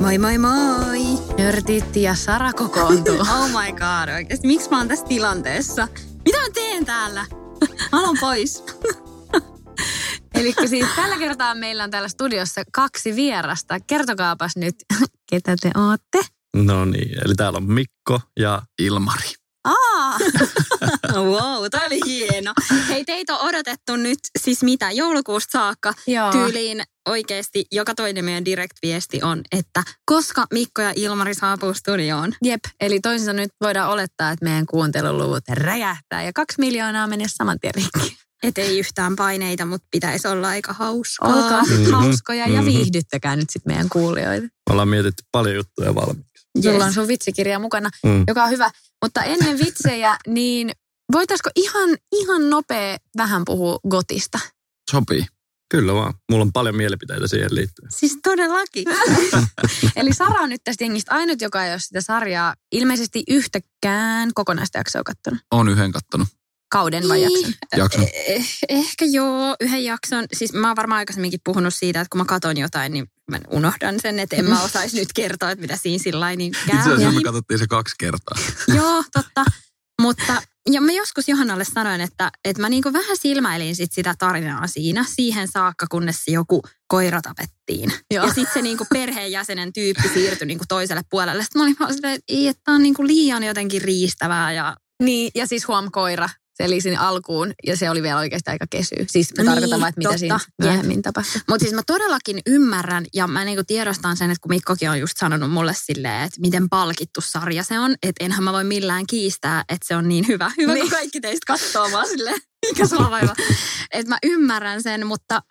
Moi moi moi! Nörtit ja Sara kokoontuu. Oh my god, oikeesti. Miksi mä oon tässä tilanteessa? Mitä mä teen täällä? Mä haluan pois. Eli siis tällä kertaa meillä on täällä studiossa kaksi vierasta. Kertokaapas nyt, ketä te ootte. No niin, eli täällä on Mikko ja Ilmari. Aa! wow, tää oli hieno. Hei, teitä on odotettu nyt siis mitä, joulukuusta saakka Joo. tyyliin oikeasti joka toinen meidän direct-viesti on, että koska Mikko ja Ilmari saapuu studioon. Jep, eli toisin sanoen nyt voidaan olettaa, että meidän kuunteluluvut räjähtää ja kaksi miljoonaa menee saman tien rikki. Et ei yhtään paineita, mutta pitäisi olla aika hauskaa. Olkaa Mhm, mm hauskoja ja mhm. viihdyttäkää nyt sitten meidän kuulijoita. Me ollaan mietitty paljon juttuja valmiiksi. Sulla on sun vitsikirja mukana, Mm. joka on hyvä. Mutta ennen vitsejä, niin voitaisiko ihan, ihan nopea vähän puhua gotista? Sopii. Kyllä vaan. Mulla on paljon mielipiteitä siihen liittyen. Siis todellakin. Eli Sara on nyt tästä jengistä ainut, joka ei ole sitä sarjaa ilmeisesti yhtäkään kokonaista jaksoa kattonut. On yhden kattonut Kauden vai Niin. jakson? jakson. Eh, ehkä joo, yhden jakson. Siis mä oon varmaan aikaisemminkin puhunut siitä, että kun mä katon jotain, niin mä unohdan sen, että en mä osaisi nyt kertoa, että mitä siinä sillä lailla niin käy. Itse asiassa me katsottiin se kaksi kertaa. Joo, totta. Mutta ja mä joskus Johannalle sanoin, että, että mä niinku vähän silmäilin sit sitä tarinaa siinä siihen saakka, kunnes se joku koira tapettiin. Joo. Ja sitten se niinku perheenjäsenen tyyppi siirtyi niinku toiselle puolelle. Sitten mä olin vaan silleen, että, tää on niinku liian jotenkin riistävää ja Niin, ja siis huom koira. Se eli sinne alkuun ja se oli vielä oikeasti aika kesy. Siis mä Niin, tarkoitan vaan, että mitä siinä myöhemmin tapahtui. Mutta siis mä todellakin ymmärrän ja mä niinku tiedostan sen, että kun Mikkokin on just sanonut mulle silleen, että miten palkittu sarja se on, että enhän mä voi millään kiistää, että se on niin hyvä. Hyvä, niin. kun kaikki teistä katsoo vaan silleen, mikä sulla vaiva. Että mä ymmärrän sen, mutta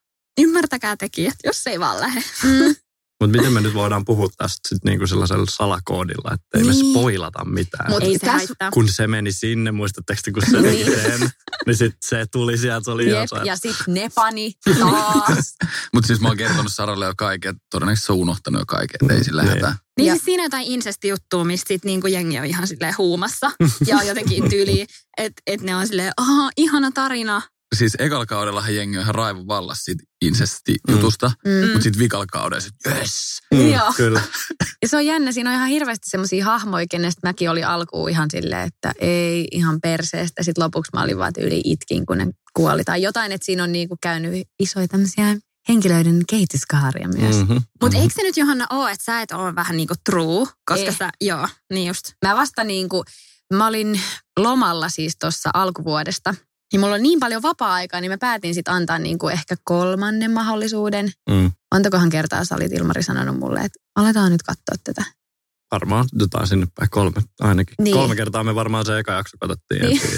ymmärtäkää tekijät, jos ei vaan lähde. Mm. Mutta miten me nyt voidaan puhua tästä sit niinku sellaisella salakoodilla, että ei Niin. me spoilata mitään. Mut Ei se haittaa. kun se meni sinne, muistatteko te, kun se teki sen, niin sitten se tuli sieltä, se oli Jep, jossain. ja sitten ne pani taas. Mutta siis mä oon kertonut Saralle jo kaiken, että todennäköisesti se on unohtanut jo kaiken, että ei sillä Niin. hätää. Niin Ja- siis siinä on jotain incesti-juttua, mistä sit niinku jengi on ihan silleen huumassa. ja jotenkin tyyli, että et ne on silleen, aha, ihana tarina. Siis ekalla kaudellahan jengi on ihan raivon vallassa siitä incesti-jutusta, Mm. mutta sitten vikalla kaudella sit yes. Mm, Joo. Kyllä. Ja se on jännä, siinä on ihan hirveästi semmoisia hahmoja, kenestä mäkin oli alkuun ihan silleen, että ei ihan perseestä. Sitten lopuksi mä olin vaan yli itkin, kun ne kuoli. Tai jotain, että siinä on niinku käynyt isoja tämmöisiä henkilöiden kehityskaaria myös. Mm. Mm-hmm. Mutta eikö se nyt Johanna ole, että sä et ole vähän niinku true? Koska Ei. sä, joo, niin just. Mä vasta niinku, mä olin lomalla siis tuossa alkuvuodesta. Ja mulla on niin paljon vapaa-aikaa, niin mä päätin sitten antaa niinku ehkä kolmannen mahdollisuuden. Mm. Montakohan kertaa sä olit Ilmari sanonut mulle, että aletaan nyt katsoa tätä. Varmaan jotain sinne päin kolme ainakin. Niin. Kolme kertaa me varmaan se eka jakso katsottiin. Niin.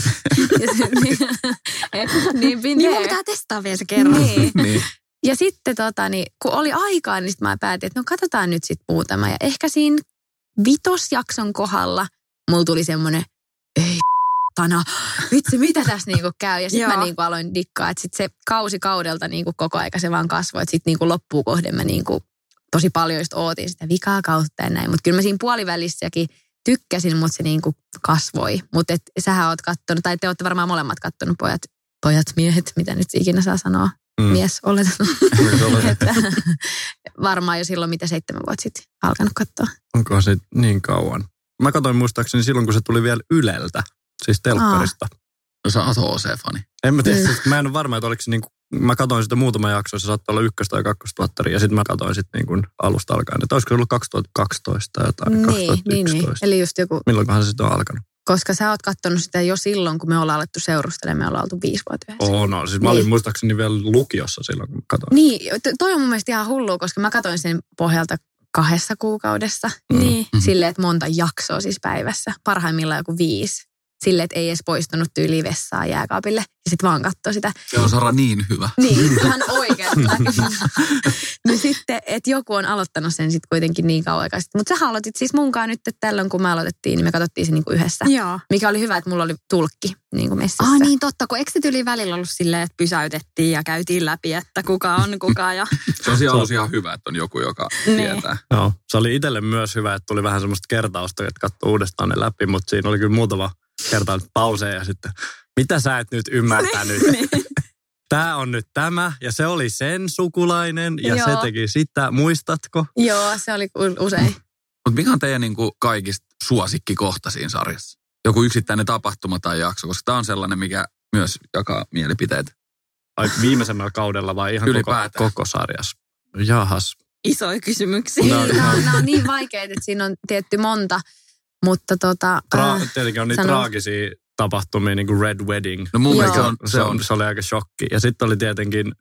se- niin, niin, Niin mun niin, pitää testaa vielä se kerran. niin. niin. Ja sitten tota, niin, kun oli aikaa, niin sit mä päätin, että no katsotaan nyt sitten muutama. Ja ehkä siinä vitosjakson kohdalla mulla tuli semmoinen, tana, vitsi mitä tässä niinku käy. Ja sitten mä niinku aloin dikkaa, että sitten se kausi kaudelta niinku koko aika se vaan kasvoi. Että sitten niinku loppuun kohden mä niinku tosi paljon just ootin sitä vikaa kautta ja näin. Mutta kyllä mä siinä puolivälissäkin tykkäsin, mutta se niinku kasvoi. Mutta sähän oot kattonut, tai te olette varmaan molemmat kattonut pojat, pojat, miehet, mitä nyt ikinä saa sanoa. Mm. Mies oletetaan. Varmaan jo silloin, mitä seitsemän vuotta sitten alkanut katsoa. Onko se niin kauan? Mä katsoin muistaakseni silloin, kun se tuli vielä Yleltä, siis telkkarista. No sä oot HC-fani. En mä tiedä, Mm. siis mä en ole varma, että oliko se niin kuin, mä katsoin sitä muutama jakso, se saattaa olla ykkös- tai kakkostuottaria, ja sitten mä katsoin sitten niin kuin alusta alkaen, että olisiko se ollut 2012 tai jotain, Niin, 2011. niin, niin. Eli just joku, Milloinkohan se sitten on alkanut? koska sä oot kattonut sitä jo silloin, kun me ollaan alettu seurustelemaan, me ollaan oltu viisi vuotta yhdessä. Oh, no, siis mä olin Niin. muistaakseni vielä lukiossa silloin, kun mä katsoin. Niin, to- toi on mun mielestä ihan hullua, koska mä katsoin sen pohjalta kahdessa kuukaudessa. Mm. Niin. Silleen, että monta jaksoa siis päivässä. Parhaimmillaan joku viisi. Silleen, että ei edes poistunut tyyli vessaa jääkaapille. Ja sitten vaan katsoi sitä. Se on Sara niin hyvä. Niin, ihan oikeasti. no sitten, että joku on aloittanut sen sitten kuitenkin niin kauan aikaa sitten. Mutta sä aloitit siis munkaan nyt että tällöin, kun me aloitettiin, niin me katsottiin se niinku yhdessä. Joo. Mikä oli hyvä, että mulla oli tulkki niin kuin messissä. Ah niin totta, kun eikö se tyli välillä ollut silleen, että pysäytettiin ja käytiin läpi, että kuka on kuka ja... Se on siellä ollut ihan hyvä, että on joku, joka Niin. tietää. Joo, se oli itselle myös hyvä, että tuli vähän semmoista kertausta, että katsoi uudestaan ne läpi, mutta siinä oli kyllä muutama kerta nyt pauseja ja sitten, mitä sä et nyt ymmärtänyt? Niin. Tämä on nyt tämä ja se oli sen sukulainen ja Joo. se teki sitä, muistatko? Joo, se oli usein. Mutta mikä on teidän niin kuin kaikista suosikkikohta siinä sarjassa? Joku yksittäinen tapahtuma tai jakso, koska tämä on sellainen, mikä myös jakaa mielipiteitä. Ai viimeisemmällä kaudella vai ihan koko, Ylipäätään. koko sarjassa? Jahas. Isoja kysymyksiä. No, Niin, nämä, on, nämä on niin vaikeita, että siinä on tietty monta. Mutta tota... Tra- äh, tietenkin on niitä sano. traagisia tapahtumia, niin kuin Red Wedding. No mun mielestä se on, se, on, se oli aika shokki. Ja sitten oli tietenkin,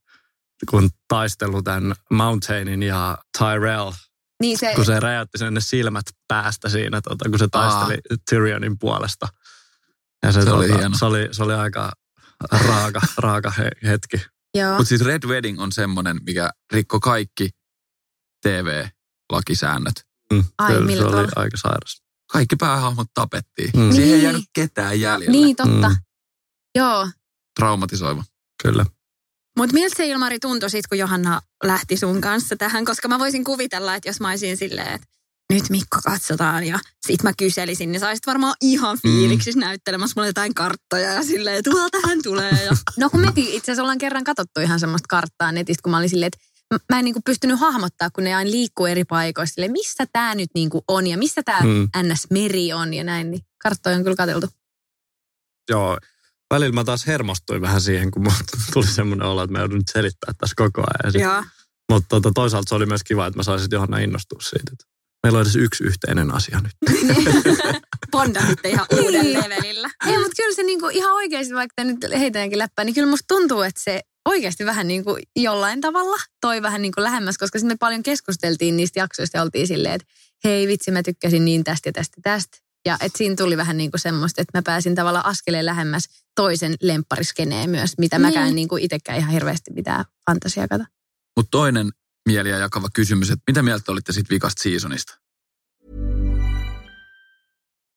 kun taistelu tämän Mountainin ja Tyrell, niin se, kun se räjäytti sen ne silmät päästä siinä, tota, kun se taisteli Tyrionin puolesta. Ja se, Se oli tota, hieno. Se oli, se oli aika raaka, raaka he, hetki. Mutta siis Red Wedding on semmoinen, mikä rikko kaikki TV-lakisäännöt. Mm, Ai, kyllä, se oli aika sairas. Kaikki päähahmot tapettiin. Mm. Siihen ei Niin. jäänyt ketään jäljellä. Niin, totta. Mm. Joo. Traumatisoiva. Kyllä. Mutta miltä se Ilmari tuntui sit, kun Johanna lähti sun kanssa tähän? Koska mä voisin kuvitella, että jos mä olisin silleen, että nyt Mikko katsotaan ja sit mä kyselisin, niin sä olisit varmaan ihan fiiliksissä mm. näyttelemässä mulle jotain karttoja ja silleen, tuolta hän tulee. Ja... No kun mekin itse asiassa ollaan kerran katsottu ihan semmoista karttaa netistä, kun mä olin silleen, että mä en niinku pystynyt hahmottaa, kun ne aina liikkuu eri paikoissa. Silleen, missä tämä nyt niinku on ja missä tämä Mm. NS-meri on ja näin. Niin karttoja on kyllä katseltu. Joo. Välillä mä taas hermostuin vähän siihen, kun tuli semmoinen olo, että mä joudun nyt selittää tässä koko ajan. Joo. Mutta tota, toisaalta se oli myös kiva, että mä saisin Johanna innostua siitä. Että meillä on edes yksi yhteinen asia nyt. Bonda sitten ihan uuden Niin. levelillä. Ei, mutta kyllä se niinku ihan oikeasti, vaikka nyt heitänkin läppää, niin kyllä musta tuntuu, että se oikeasti vähän niin kuin jollain tavalla toi vähän niin kuin lähemmäs, koska sitten me paljon keskusteltiin niistä jaksoista ja oltiin silleen, että hei vitsi, mä tykkäsin niin tästä ja tästä ja tästä. Ja että siinä tuli vähän niin kuin semmoista, että mä pääsin tavallaan askeleen lähemmäs toisen lemppariskeneen myös, mitä Niin. mäkään niin kuin itsekään ihan hirveästi mitään fantasiaa kata. Mutta toinen mieliä jakava kysymys, että mitä mieltä olitte siitä vikasta seasonista?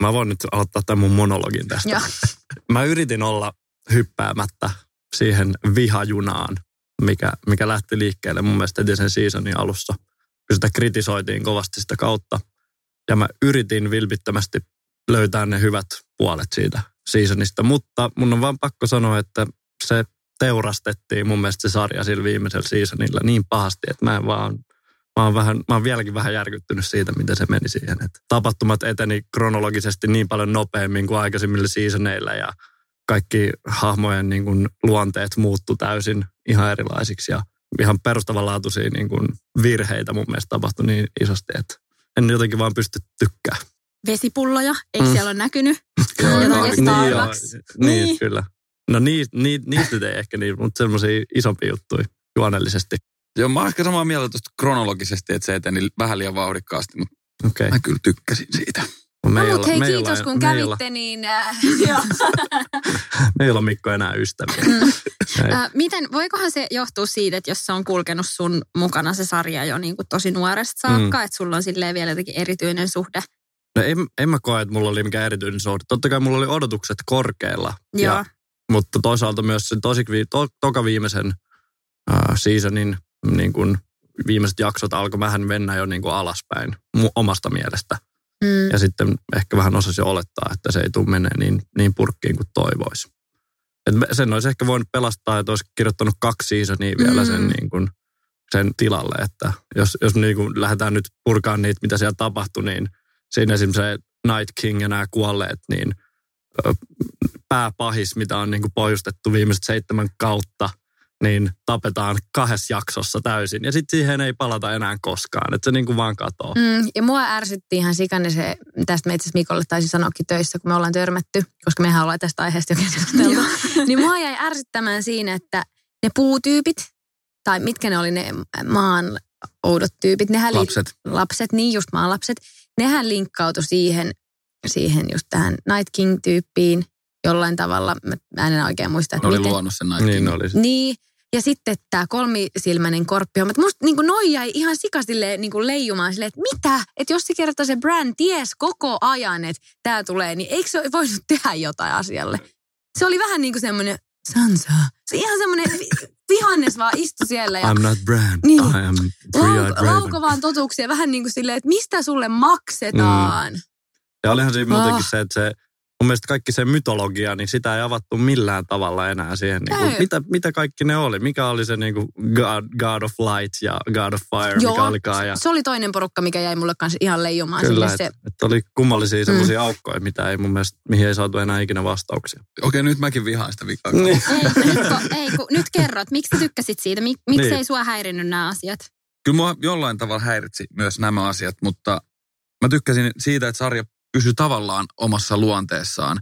Mä voin nyt aloittaa tämän mun monologin tästä. Joo. Mä yritin olla hyppäämättä siihen vihajunaan, mikä, mikä lähti liikkeelle mun mielestä sen seasonin alussa. Kun sitä kritisoitiin kovasti sitä kautta. Ja mä yritin vilpittömästi löytää ne hyvät puolet siitä seasonista. Mutta mun on vaan pakko sanoa, että se teurastettiin mun mielestä se sarja sillä viimeisellä seasonilla niin pahasti, että mä en vaan Mä oon, vähän, mä oon vieläkin vähän järkyttynyt siitä, miten se meni siihen. Että tapahtumat eteni kronologisesti niin paljon nopeammin kuin aikaisemmilla seasoneilla ja kaikki hahmojen niin kuin, luonteet muuttu täysin ihan erilaisiksi ja ihan perustavanlaatuisia niin kuin, virheitä mun mielestä tapahtui niin isosti, että en jotenkin vaan pysty tykkää. Vesipulloja, eikö Mm. siellä ole näkynyt? Joo, Jotain niin, joo, Starbucks. niin, Niin. kyllä. No niin, niin, niistä ei ehkä niin, mutta semmoisia isompia juttuja juonellisesti. Joo, mä oon ehkä samaa mieltä tuosta kronologisesti, että se eteni vähän liian vauhdikkaasti, mutta Okei. Okay. mä kyllä tykkäsin siitä. No Me ei mutta olla- hei, me ei kiitos olla- kun me ei olla- kävitte, niin... Äh. Me ei ole Mikko enää ystäviä. Ei. Äh, miten, voikohan se johtua siitä, että jos se on kulkenut sun mukana se sarja jo niin kuin tosi nuoresta saakka, mm. että sulla on silleen vielä jotenkin erityinen suhde? No en, en mä koe, että mulla oli mikään erityinen suhde. Totta kai mulla oli odotukset korkealla. Joo. Ja, mutta toisaalta myös sen tosi, to, toka viimeisen äh, seasonin niin kun viimeiset jaksot alkoi vähän mennä jo niin kuin alaspäin omasta mielestä. Mm. Ja sitten ehkä vähän osasi olettaa, että se ei tule menee niin, niin purkkiin kuin toivoisi. Et sen olisi ehkä voinut pelastaa, että olisi kirjoittanut kaksi seasonia vielä sen, Mm. niin kuin, sen tilalle. Että jos, jos niin kuin lähdetään nyt purkaan niitä, mitä siellä tapahtui, niin siinä esimerkiksi se Night King ja nämä kuolleet, niin pääpahis, mitä on niin kuin pohjustettu viimeiset seitsemän kautta, niin tapetaan kahdessa jaksossa täysin. Ja sitten siihen ei palata enää koskaan, että se niin kuin vaan katoo. Mm, ja mua ärsytti ihan sikana se, tästä me itse asiassa Mikolle taisin sanoakin töissä, kun me ollaan törmätty, koska mehän ollaan tästä aiheesta jo keskusteltu. niin mua jäi ärsyttämään siinä, että ne puutyypit, tai mitkä ne oli ne maan oudot tyypit, nehän Lapset. lapset, niin just maan lapset, nehän linkkautui siihen, siihen just tähän Night King-tyyppiin jollain tavalla. Mä en enää oikein muista, Ne että oli miten. luonut sen Night Niin King. oli. Niin, ja sitten tämä kolmisilmäinen korppi. Mutta musta niin noi jäi ihan sikasille niin leijumaan silleen, että mitä? Että jos se kerta se brand ties koko ajan, että tämä tulee, niin eikö se voinut tehdä jotain asialle? Se oli vähän niin kuin semmoinen, Sansa. Se ihan semmoinen vi- vihannes vaan istui siellä ja I'm not Bran, Niin. I am Three-Eyed lauko, vaan totuuksia. Vähän niin kuin silleen, että mistä sulle maksetaan? Ja olihan siinä muutenkin Ah. se, että se, mun mielestä kaikki se mytologia, niin sitä ei avattu millään tavalla enää siihen. Niin kuin, mitä, mitä kaikki ne oli? Mikä oli se niin kuin God, God of Light ja God of Fire, Joo, mikä olikaan. Ja, Se oli toinen porukka, mikä jäi mulle kanssa ihan leijumaan. kyllä, että se, et oli kummallisia semmoisia aukkoja, mitä ei mun mielestä, mihin ei saatu enää ikinä vastauksia. Okei, nyt mäkin vihaan sitä vikaa. Niin. Ei, Mikko, ei, kun nyt kerrot, miksi sä tykkäsit siitä? Mik, miksi Niin. ei sua häirinnyt nämä asiat? Kyllä mua jollain tavalla häiritsi myös nämä asiat, mutta mä tykkäsin siitä, että sarja pysyi tavallaan omassa luonteessaan.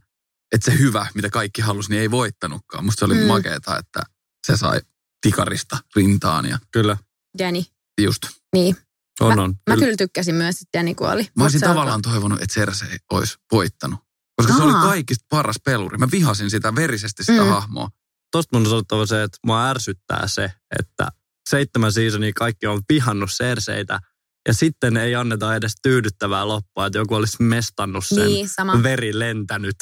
Että se hyvä, mitä kaikki halusi, niin ei voittanutkaan. Musta se oli Mm. makeeta, että se sai tikarista rintaan ja Kyllä, Danny. just. Niin. on on. Mä kyllä. tykkäsin myös, että Danny kuoli. Mä olisin tavallaan toivonut, että Cersei olisi voittanut. Koska se oli kaikista paras peluri. Mä vihasin sitä verisesti sitä Mm. hahmoa. Tosta mun on sanottava se, että mua ärsyttää se, että seitsemän seasonia kaikki on vihannut Serseitä ja sitten ei anneta edes tyydyttävää loppua, että joku olisi mestannut sen Niin, sama. veri lentänyt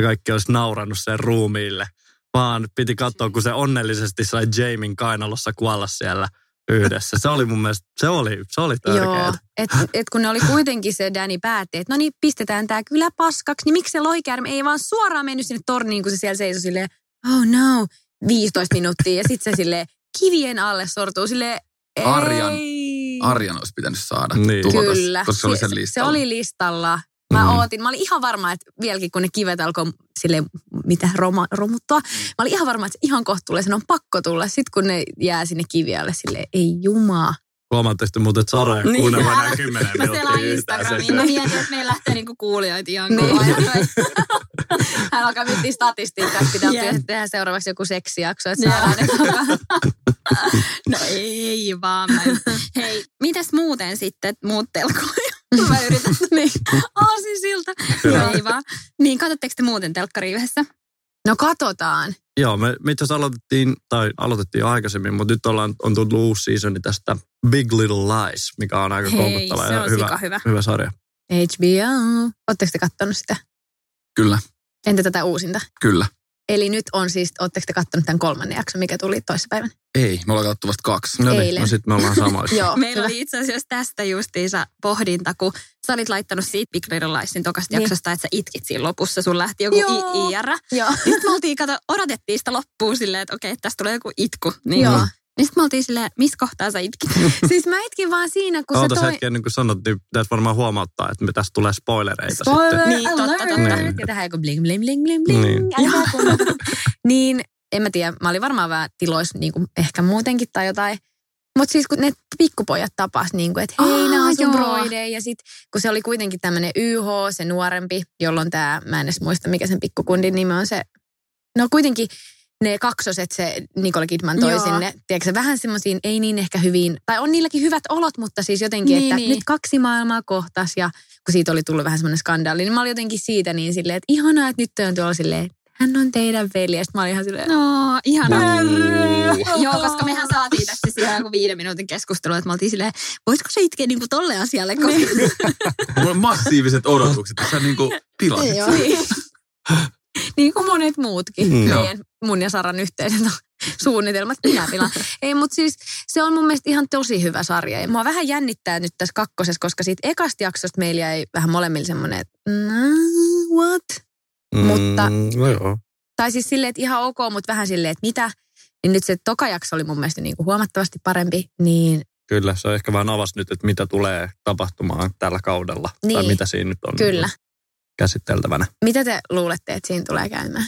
ja kaikki olisi naurannut sen ruumiille. Vaan piti katsoa, kun se onnellisesti sai Jamin kainalossa kuolla siellä yhdessä. Se oli mun mielestä, se oli, se oli Joo, tärkeää. et, et kun ne oli kuitenkin se Danny päätti, että no niin, pistetään tämä kyllä paskaksi, niin miksi se lohikäärme ei vaan suoraan mennyt sinne torniin, kun se siellä seisoi silleen, oh no, 15 minuuttia ja sitten se silleen kivien alle sortuu silleen. Arjan- Arjan olisi pitänyt saada Niin. tuhota, Kyllä. koska se oli sen se, listalla. se oli listalla. Mä Mm. mm. ootin, mä olin ihan varma, että vieläkin kun ne kivet alkoi sille mitä roma, romuttua, mä olin ihan varma, että ihan kohta tulee, sen on pakko tulla. Sitten kun ne jää sinne kivialle sille ei jumaa. Huomaatte sitten muuten, että Sara ei Niin. kuunnella enää kymmenen Mä minuuttia. Se- Instagramiin. Mä mietin, että meillä lähtee niinku kuulijoita ihan Niin. koko ajan. Hän alkaa miettiä statistiikkaa, että pitää Jep. tehdä seuraavaksi joku seksijakso, että saadaan ne No ei vaan. Mä... Hei, mitäs muuten sitten muut telkkoja? Mä yritän niin. aasisilta. No ei vaan. Niin, katsotteko te muuten telkkari yhdessä? No katsotaan. Joo, me, me itse aloitettiin, tai aloitettiin jo aikaisemmin, mutta nyt ollaan, on tullut uusi seasoni tästä Big Little Lies, mikä on aika koukuttava se ja on hyvä, hyvä. hyvä sarja. HBO. Oletteko te kattonut sitä? Kyllä, Entä tätä uusinta? kyllä. Eli nyt on siis, oletteko te kattonut tämän kolmannen jakson, mikä tuli toissapäivänä? Ei, me ollaan katsottu vasta kaksi. No niin, no sitten me ollaan samoissa. Joo, Meillä hyvä. oli itse asiassa tästä justiinsa pohdinta, kun sä olit laittanut siitä Big Little Liesin tokasta Niin. jaksosta, että sä itkit siinä lopussa. Sun lähti joku Joo. I- IR. Joo. Sitten me oltiin, kato, odotettiin sitä loppuun silleen, että okei, tästä tulee joku itku. Niin, Joo. Niin sitten me oltiin silleen, missä kohtaa sä itkit? Siis mä itkin vaan siinä, kun Ootas se toi... hetki ennen kuin sanottiin, pitäisi varmaan huomauttaa, että me tästä tulee spoilereita Spoiler sitten. Niin, totta, totta. Ja tähän joku bling, bling, bling, bling, bling. Niin. Niin, en mä tiedä, mä olin varmaan vähän tiloissa niin kuin ehkä muutenkin tai jotain. Mutta siis kun ne pikkupojat tapas, niin kuin, että hei, nämä on sun broide. Ja sit, kun se oli kuitenkin tämmöinen YH, se nuorempi, jolloin tämä, mä en edes muista mikä sen pikkukundin nimi on se. No kuitenkin ne kaksoset se Nicole Kidman toi Joo. sinne. Tiedätkö, vähän semmoisiin, ei niin ehkä hyvin, tai on niilläkin hyvät olot, mutta siis jotenkin, Niin, että niin. nyt kaksi maailmaa kohtas ja kun siitä oli tullut vähän semmoinen skandaali, niin mä olin jotenkin siitä niin silleen, että ihanaa, että nyt on tuolla silleen, hän on teidän veli. Ja mä olin ihan silleen, No, ihanaa. Joo, koska mehän saatiin tästä siihen joku viiden minuutin keskustelua, että me oltiin silleen, voisiko se itkeä niinku tolle asialle? Mulla on massiiviset odotukset, että sä niinku pilasit Joo. niin kuin monet muutkin Mm. meidän, mun ja Saran yhteiset suunnitelmat. Minä pilaan. Ei, mutta siis se on mun mielestä ihan tosi hyvä sarja. Ja mua vähän jännittää nyt tässä kakkosessa, koska siitä ekasta jaksosta meillä jäi vähän molemmilla semmoinen, että mm, what? Mutta- Mm, no joo. Tai siis silleen, että ihan ok, mutta vähän silleen, että mitä. Niin nyt se toka jakso oli mun mielestä niin kuin huomattavasti parempi. Niin Kyllä, se on ehkä vähän avasi nyt, että mitä tulee tapahtumaan tällä kaudella. Tai Niin. mitä siinä nyt on Kyllä. Käsiteltävänä. mitä te luulette, että siinä tulee käymään?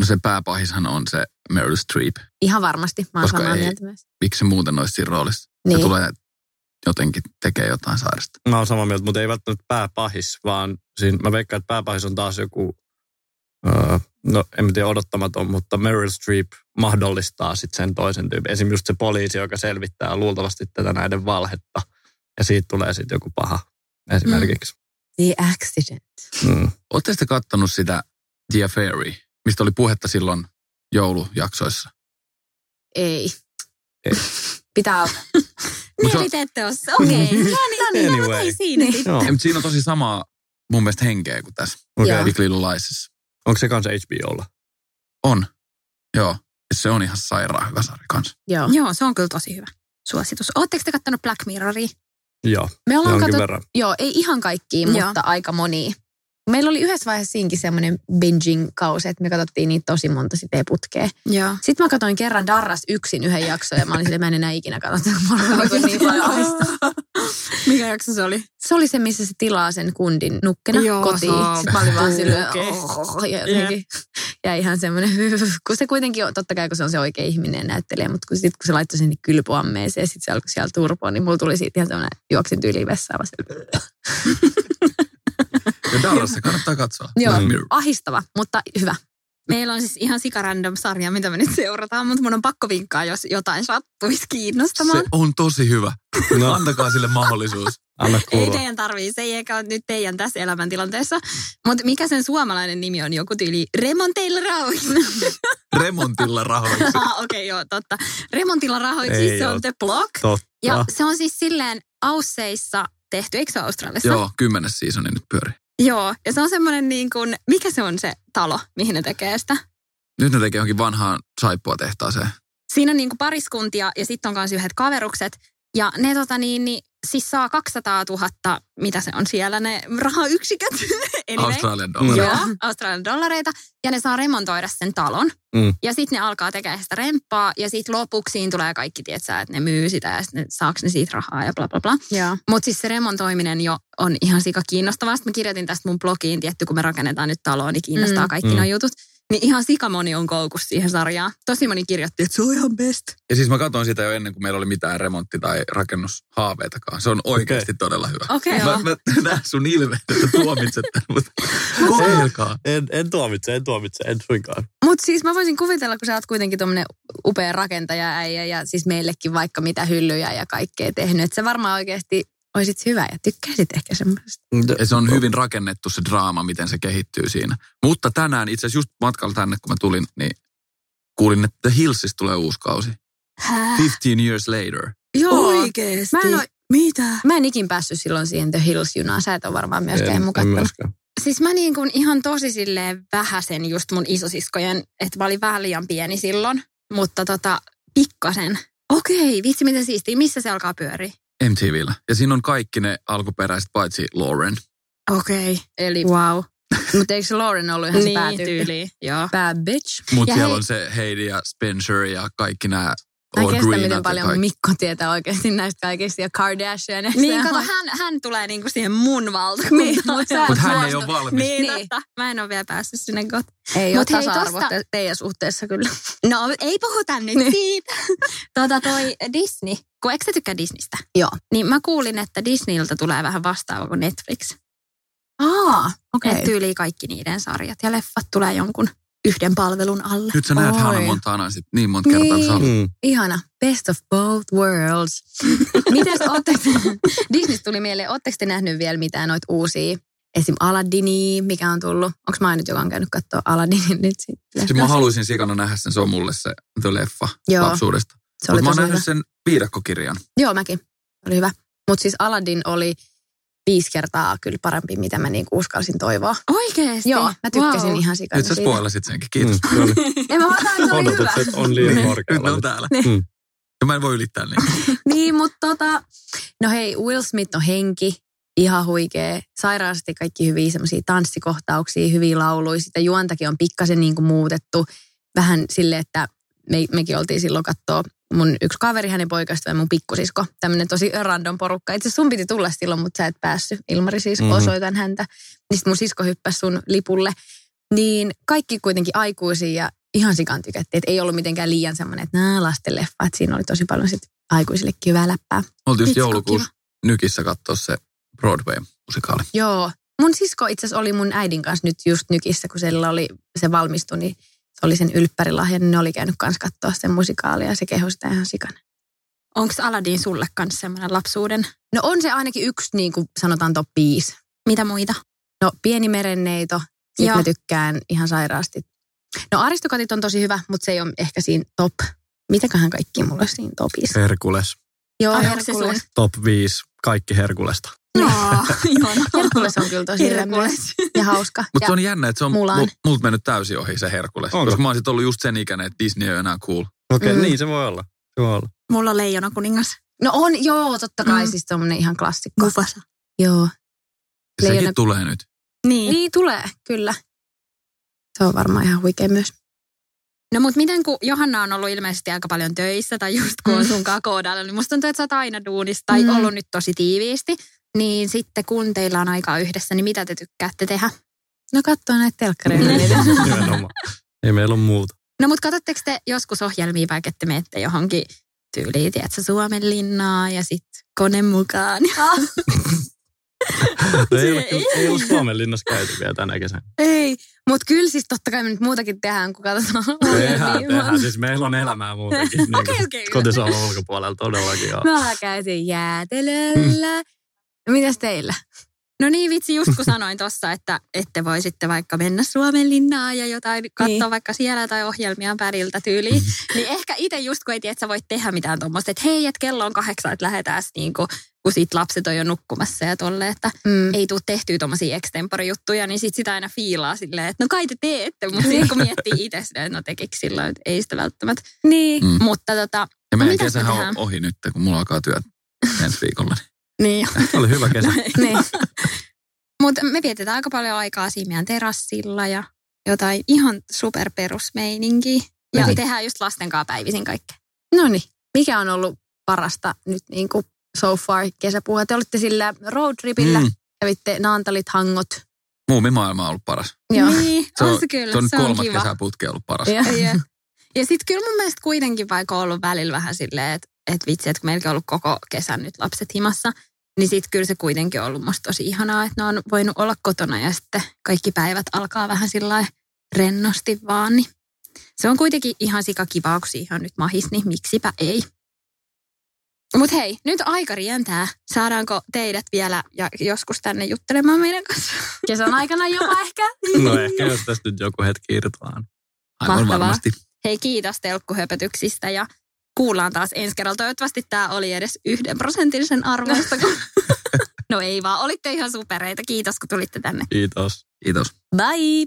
No se pääpahishan on se Meryl Streep. Ihan varmasti. Mä oon Koska samaa ei- mieltä myös. Miksi se muuten olisi siinä roolissa? Niin. Se tulee jotenkin tekee jotain sairasta. Mä oon samaa mieltä, mutta ei välttämättä pääpahis, vaan siinä, mä veikkaan, että pääpahis on taas joku, öö, no en mä tiedä odottamaton, mutta Meryl Streep mahdollistaa sitten sen toisen tyypin. Esimerkiksi just se poliisi, joka selvittää luultavasti tätä näiden valhetta. Ja siitä tulee sitten joku paha esimerkiksi. The accident. Mm. Oletteko te kattonut sitä The Fairy, mistä oli puhetta silloin joulujaksoissa? Ei. Ei. Pitää olla. Se on- Mielipiteetteossa. Okei. Okay. No niin, no, Anyway. ei siinä Niin. sitten. Joo. Ei, mutta siinä on tosi samaa mun mielestä henkeä kuin tässä. Joo. Big Little Liesissa. Onko se kanssa HBOlla? On. Joo. Ja se on ihan sairaan hyvä sarja kanssa. Joo. Joo, se on kyllä tosi hyvä suositus. Ootteko te kattonut Black Mirroria? Joo, Me ollaan jonkin katsottu, verran. joo, ei ihan kaikkiin, mutta aika moni. Meillä oli yhdessä vaiheessa siinkin semmoinen binging-kausi, että me katsottiin niitä tosi monta sitten putkea. Joo. Sitten mä katsoin kerran Darras yksin yhden jakson ja mä olin silleen, mä en enää ikinä katsota, niin, paljon. Mikä jakso se oli? Se oli se, missä se tilaa sen kundin nukkena Joo, kotiin. se on Sitten mä olin vaan silleen, Okei. oh, ja jotenkin jäi ihan semmoinen, kun se kuitenkin on, totta kai kun se on se oikea ihminen näyttelijä, mutta kun, sit, kun se laittoi sinne kylpyammeeseen ja sitten se alkoi siellä turpoa, niin mulla tuli siitä ihan semmoinen, juoksin tyyliin vessaan. Ja Dallas kannattaa katsoa. Joo, Mirror. ahistava, mutta hyvä. Meillä on siis ihan sikarandom sarja, mitä me nyt seurataan, mutta mun on pakko vinkkaa, jos jotain sattuisi kiinnostamaan. Se on tosi hyvä. No. Antakaa sille mahdollisuus. Anna Ei teidän tarvii, se ei ehkä ole nyt teidän tässä elämäntilanteessa. Mutta mikä sen suomalainen nimi on? Joku tyyli Remonteilla rahoiksi. Remontilla rahoiksi. ah, okei, okay, joo, totta. Remontilla rahoiksi, Ei se oo. on The Block. Totta. Ja se on siis silleen Ausseissa tehty, eikö se Australiassa? Joo, kymmenes seasoni nyt pyörii. Joo, ja se on semmoinen niin kuin, mikä se on se talo, mihin ne tekee sitä? Nyt ne tekee johonkin vanhaan saippua tehtaaseen. Siinä on niin kuin pariskuntia ja sitten on myös yhdet kaverukset. Ja ne tota niin, niin siis saa 200 000, mitä se on siellä, ne rahayksiköt. anyway. Australian dollari. Joo, Australian dollareita. Ja ne saa remontoida sen talon. Mm. Ja sitten ne alkaa tekemään sitä remppaa. Ja sitten lopuksi siinä tulee kaikki, tietsä, että ne myy sitä ja sitten saaks ne siitä rahaa ja bla bla bla. Joo. Mutta siis se remontoiminen jo on ihan sika kiinnostavaa. Sitten mä kirjoitin tästä mun blogiin, tietty kun me rakennetaan nyt taloa, niin kiinnostaa Mm. kaikki Mm. nuo jutut. Niin ihan sika moni on koukussa siihen sarjaan. Tosi moni kirjoitti, että se on ihan best. Ja siis mä katsoin sitä jo ennen kuin meillä oli mitään remontti- tai rakennushaaveitakaan. Se on oikeasti todella hyvä. Okei. Mä, mä näen sun ilmeet, että tuomitset tämän, mutta kokeilkaa. En, en tuomitse, en tuomitse, en suinkaan. Mutta siis mä voisin kuvitella, kun sä oot kuitenkin tommonen upea rakentaja äijä ja siis meillekin vaikka mitä hyllyjä ja kaikkea tehnyt. Että sä varmaan oikeasti olisit hyvä ja tykkäisit ehkä semmoista. Se on hyvin rakennettu se draama, miten se kehittyy siinä. Mutta tänään itse asiassa just matkalla tänne, kun mä tulin, niin kuulin, että The Hillsista tulee uusi kausi. 15 years later. Joo. Oikeesti? Mä en, oo, Mitä? mä en ikin päässyt silloin siihen The Hills-junaan. Sä et ole varmaan myöskään en myöskään. Siis mä niin kuin ihan tosi silleen vähäsen just mun isosiskojen, että mä olin vähän liian pieni silloin. Mutta tota, pikkasen. Okei, vitsi miten siistiä. Missä se alkaa pyöriä? MTVllä. Ja siinä on kaikki ne alkuperäiset, paitsi Lauren. Okei. Eli wow. Mutta eikö se Lauren ollut ihan se Niin, päätyyppi? tyyli. Joo. Bad bitch. Mutta siellä hei- on se Heidi ja Spencer ja kaikki nämä Mä en All kestä, Greenat miten paljon kaikki. Mikko tietää oikeasti näistä kaikista ja Kardashian. Niin, kato, hän, hän tulee niinku siihen mun Niin, valtakuntaan. mut sä- Mutta hän ei ole valmis. Niin, Niin. niin. Totta. Mä en ole vielä päässyt sinne kotiin. Ei Mut ole hei, tasa-arvo tosta- te- teidän suhteessa kyllä. No ei puhuta nyt Niin. siitä. tota toi Disney, kun eikö sä tykkää Disneystä? Joo. Niin mä kuulin, että Disneyltä tulee vähän vastaava kuin Netflix. Aa, Okay. Et tyyliin kaikki niiden sarjat ja leffat tulee jonkun yhden palvelun alle. Nyt sä näet Oi. Hannah Montanaa sit niin monta kertaa, kun. Mm. Ihana. Best of both worlds. Mites ootteko, Disneystä tuli mieleen, ootteko te nähnyt vielä mitään noita uusia? Esim. Aladdini, mikä on tullut. Onko mä nyt, joka on käynyt katsoa Aladdinin nyt sitten? Siis mä haluaisin sikana nähdä sen, se on mulle se the leffa Joo. lapsuudesta. Mutta mä oon nähnyt hyvä. sen viidakkokirjan. Joo, mäkin. Oli hyvä. Mutta siis Aladdin oli viisi kertaa kyllä parempi, mitä mä niinku uskalsin toivoa. Oikeesti? Joo, mä tykkäsin Wow. ihan sikana Nyt sä spoilasit senkin, kiitos. Mm, se oli, En mä että se oli hyvä. on liian Nyt ne korkealla. on täällä. Mm. Ja mä en voi ylittää niin. Niin, mutta tota, no hei, Will Smith on henki, ihan huikea. Sairaasti kaikki hyviä semmoisia tanssikohtauksia, hyviä lauluja. Sitä juontakin on pikkasen niin kuin muutettu. Vähän sille, että me, mekin oltiin silloin katsoa mun yksi kaveri, hänen poikasta ja mun pikkusisko. Tämmöinen tosi random porukka. Itse sun piti tulla silloin, mutta sä et päässyt. Ilmari siis, Mhm. osoitan häntä. Niin mun sisko hyppäsi sun lipulle. Niin kaikki kuitenkin aikuisia ja ihan sikan tykättiin. Että ei ollut mitenkään liian semmoinen, että nää lasten leffa. Että siinä oli tosi paljon sit aikuisillekin hyvää läppää. Oltiin just joulukuussa Nykissä katsoa se Broadway-musikaali. Joo. Mun sisko itse asiassa oli mun äidin kanssa nyt just nykissä, kun siellä oli se valmistui, niin se oli sen ylppärilahja, niin ne oli käynyt kanssa katsoa sen musikaalia ja se kehui sitä ihan sikana. Onko Aladdin sulle kanssa semmoinen lapsuuden? No on se ainakin yksi, niin kuin sanotaan top 5. Mitä muita? No pieni merenneito, sit Joo. mä tykkään ihan sairaasti. No aristokatit on tosi hyvä, mutta se ei ole ehkä siinä top. Mitäköhän kaikki mulla siinä topissa? Herkules. Joo, Ai, se Herkules. Top 5. Kaikki Herkulesta. No, ihana. Herkules on kyllä tosi Herkules. ja hauska. Mutta se on jännä, että se on Mulan. mul, multa mennyt täysin ohi se Herkules. Onko? Koska mä oon sit ollut just sen ikäinen, että Disney ei ole enää cool. Okei, Mm. okay, niin se voi olla. Se voi olla. Mulla on leijona kuningas. no on, joo, totta kai, Mm. siis tommonen ihan klassikko. Mufasa. Joo. Ja Leijona- sekin tulee nyt. Niin. Niin tulee, kyllä. Se on varmaan ihan huikea myös. No mutta miten kun Johanna on ollut ilmeisesti aika paljon töissä tai just kun on Mm. sun koodalla, niin musta tuntuu, että sä oot aina duunissa tai Mm. ollut nyt tosi tiiviisti. Niin sitten kun teillä on aikaa yhdessä, niin mitä te tykkäätte tehdä? No katsoo näitä telkkareita. Nimenomaan. Ei meillä ole muuta. No mutta katsotteko te joskus ohjelmia vaikka, että menette johonkin tyyliin, tiedätkö, Suomen linnaa ja sitten kone mukaan. No ei, ole, ei ole Suomen linnassa käyty vielä tänä kesänä. Ei, mutta kyllä siis totta kai me nyt muutakin tehdään, kun katsotaan. Tehdään, Niin, tehdään. Siis meillä on elämää muutenkin. niin Okei, kuin okei. Kotisolun ulkopuolella todellakin. Joo. Mä käytiin jäätelöllä. No mitäs teillä? No niin vitsi, just kun sanoin tuossa, että ette voi sitten vaikka mennä Suomen linnaan ja jotain katsoa Niin. vaikka siellä tai ohjelmia päriltä tyyliin. niin ehkä itse just kun ei tiedä, että sä voit tehdä mitään tuommoista, että hei, että kello on kahdeksan, että lähdetään niin kuin, kun sit lapset on jo nukkumassa ja tolle, että Mm. ei tule tehtyä tuommoisia extempore-juttuja, niin sit sitä aina fiilaa silleen, että no kai te teette, mutta sitten kun miettii itse sitä, että no tekikö silloin, että ei sitä välttämättä. Niin. Mm. Mutta tota, Ja meidän me kesähän on ohi nyt, kun mulla alkaa työt ensi viikolla. niin. Oli hyvä kesä. niin. Mutta me vietetään aika paljon aikaa siinä meidän terassilla ja jotain ihan superperusmeininkiä. Ja Niin. tehdään just lasten kanssa päivisin kaikkea. No niin. Mikä on ollut parasta nyt niin kuin so far kesäpuhua? Te olitte sillä roadtripillä, mm. Kävitte Naantalit, Hangot. Muumimaailma on ollut paras. Joo. Niin, Se on, on- se kyllä. Se on se on kolmas kiva. kesäputki ollut paras. Ja. Ja, ja sitten kyllä mun mielestä kuitenkin vaikka on ollut välillä vähän silleen, että et vitsi, että kun meilläkin on ollut koko kesän nyt lapset himassa, niin sitten kyllä se kuitenkin on ollut musta tosi ihanaa, että ne on voinut olla kotona ja sitten kaikki päivät alkaa vähän sillä rennosti vaan. Niin se on kuitenkin ihan sikakivaa, kun siihen on nyt mahis, niin miksipä ei. Mutta hei, nyt aika rientää. Saadaanko teidät vielä ja joskus tänne juttelemaan meidän kanssa? Kesän aikana jopa ehkä. No ehkä jos tästä nyt joku hetki irtoaa. Aivan Mahtavaa. varmasti. Hei, kiitos telkkuhöpötyksistä ja kuullaan taas ensi kerralla. Toivottavasti tämä oli edes yhden prosentin sen arvoista. Kun... no ei vaan, olitte ihan supereita. Kiitos, kun tulitte tänne. Kiitos. Kiitos. Bye!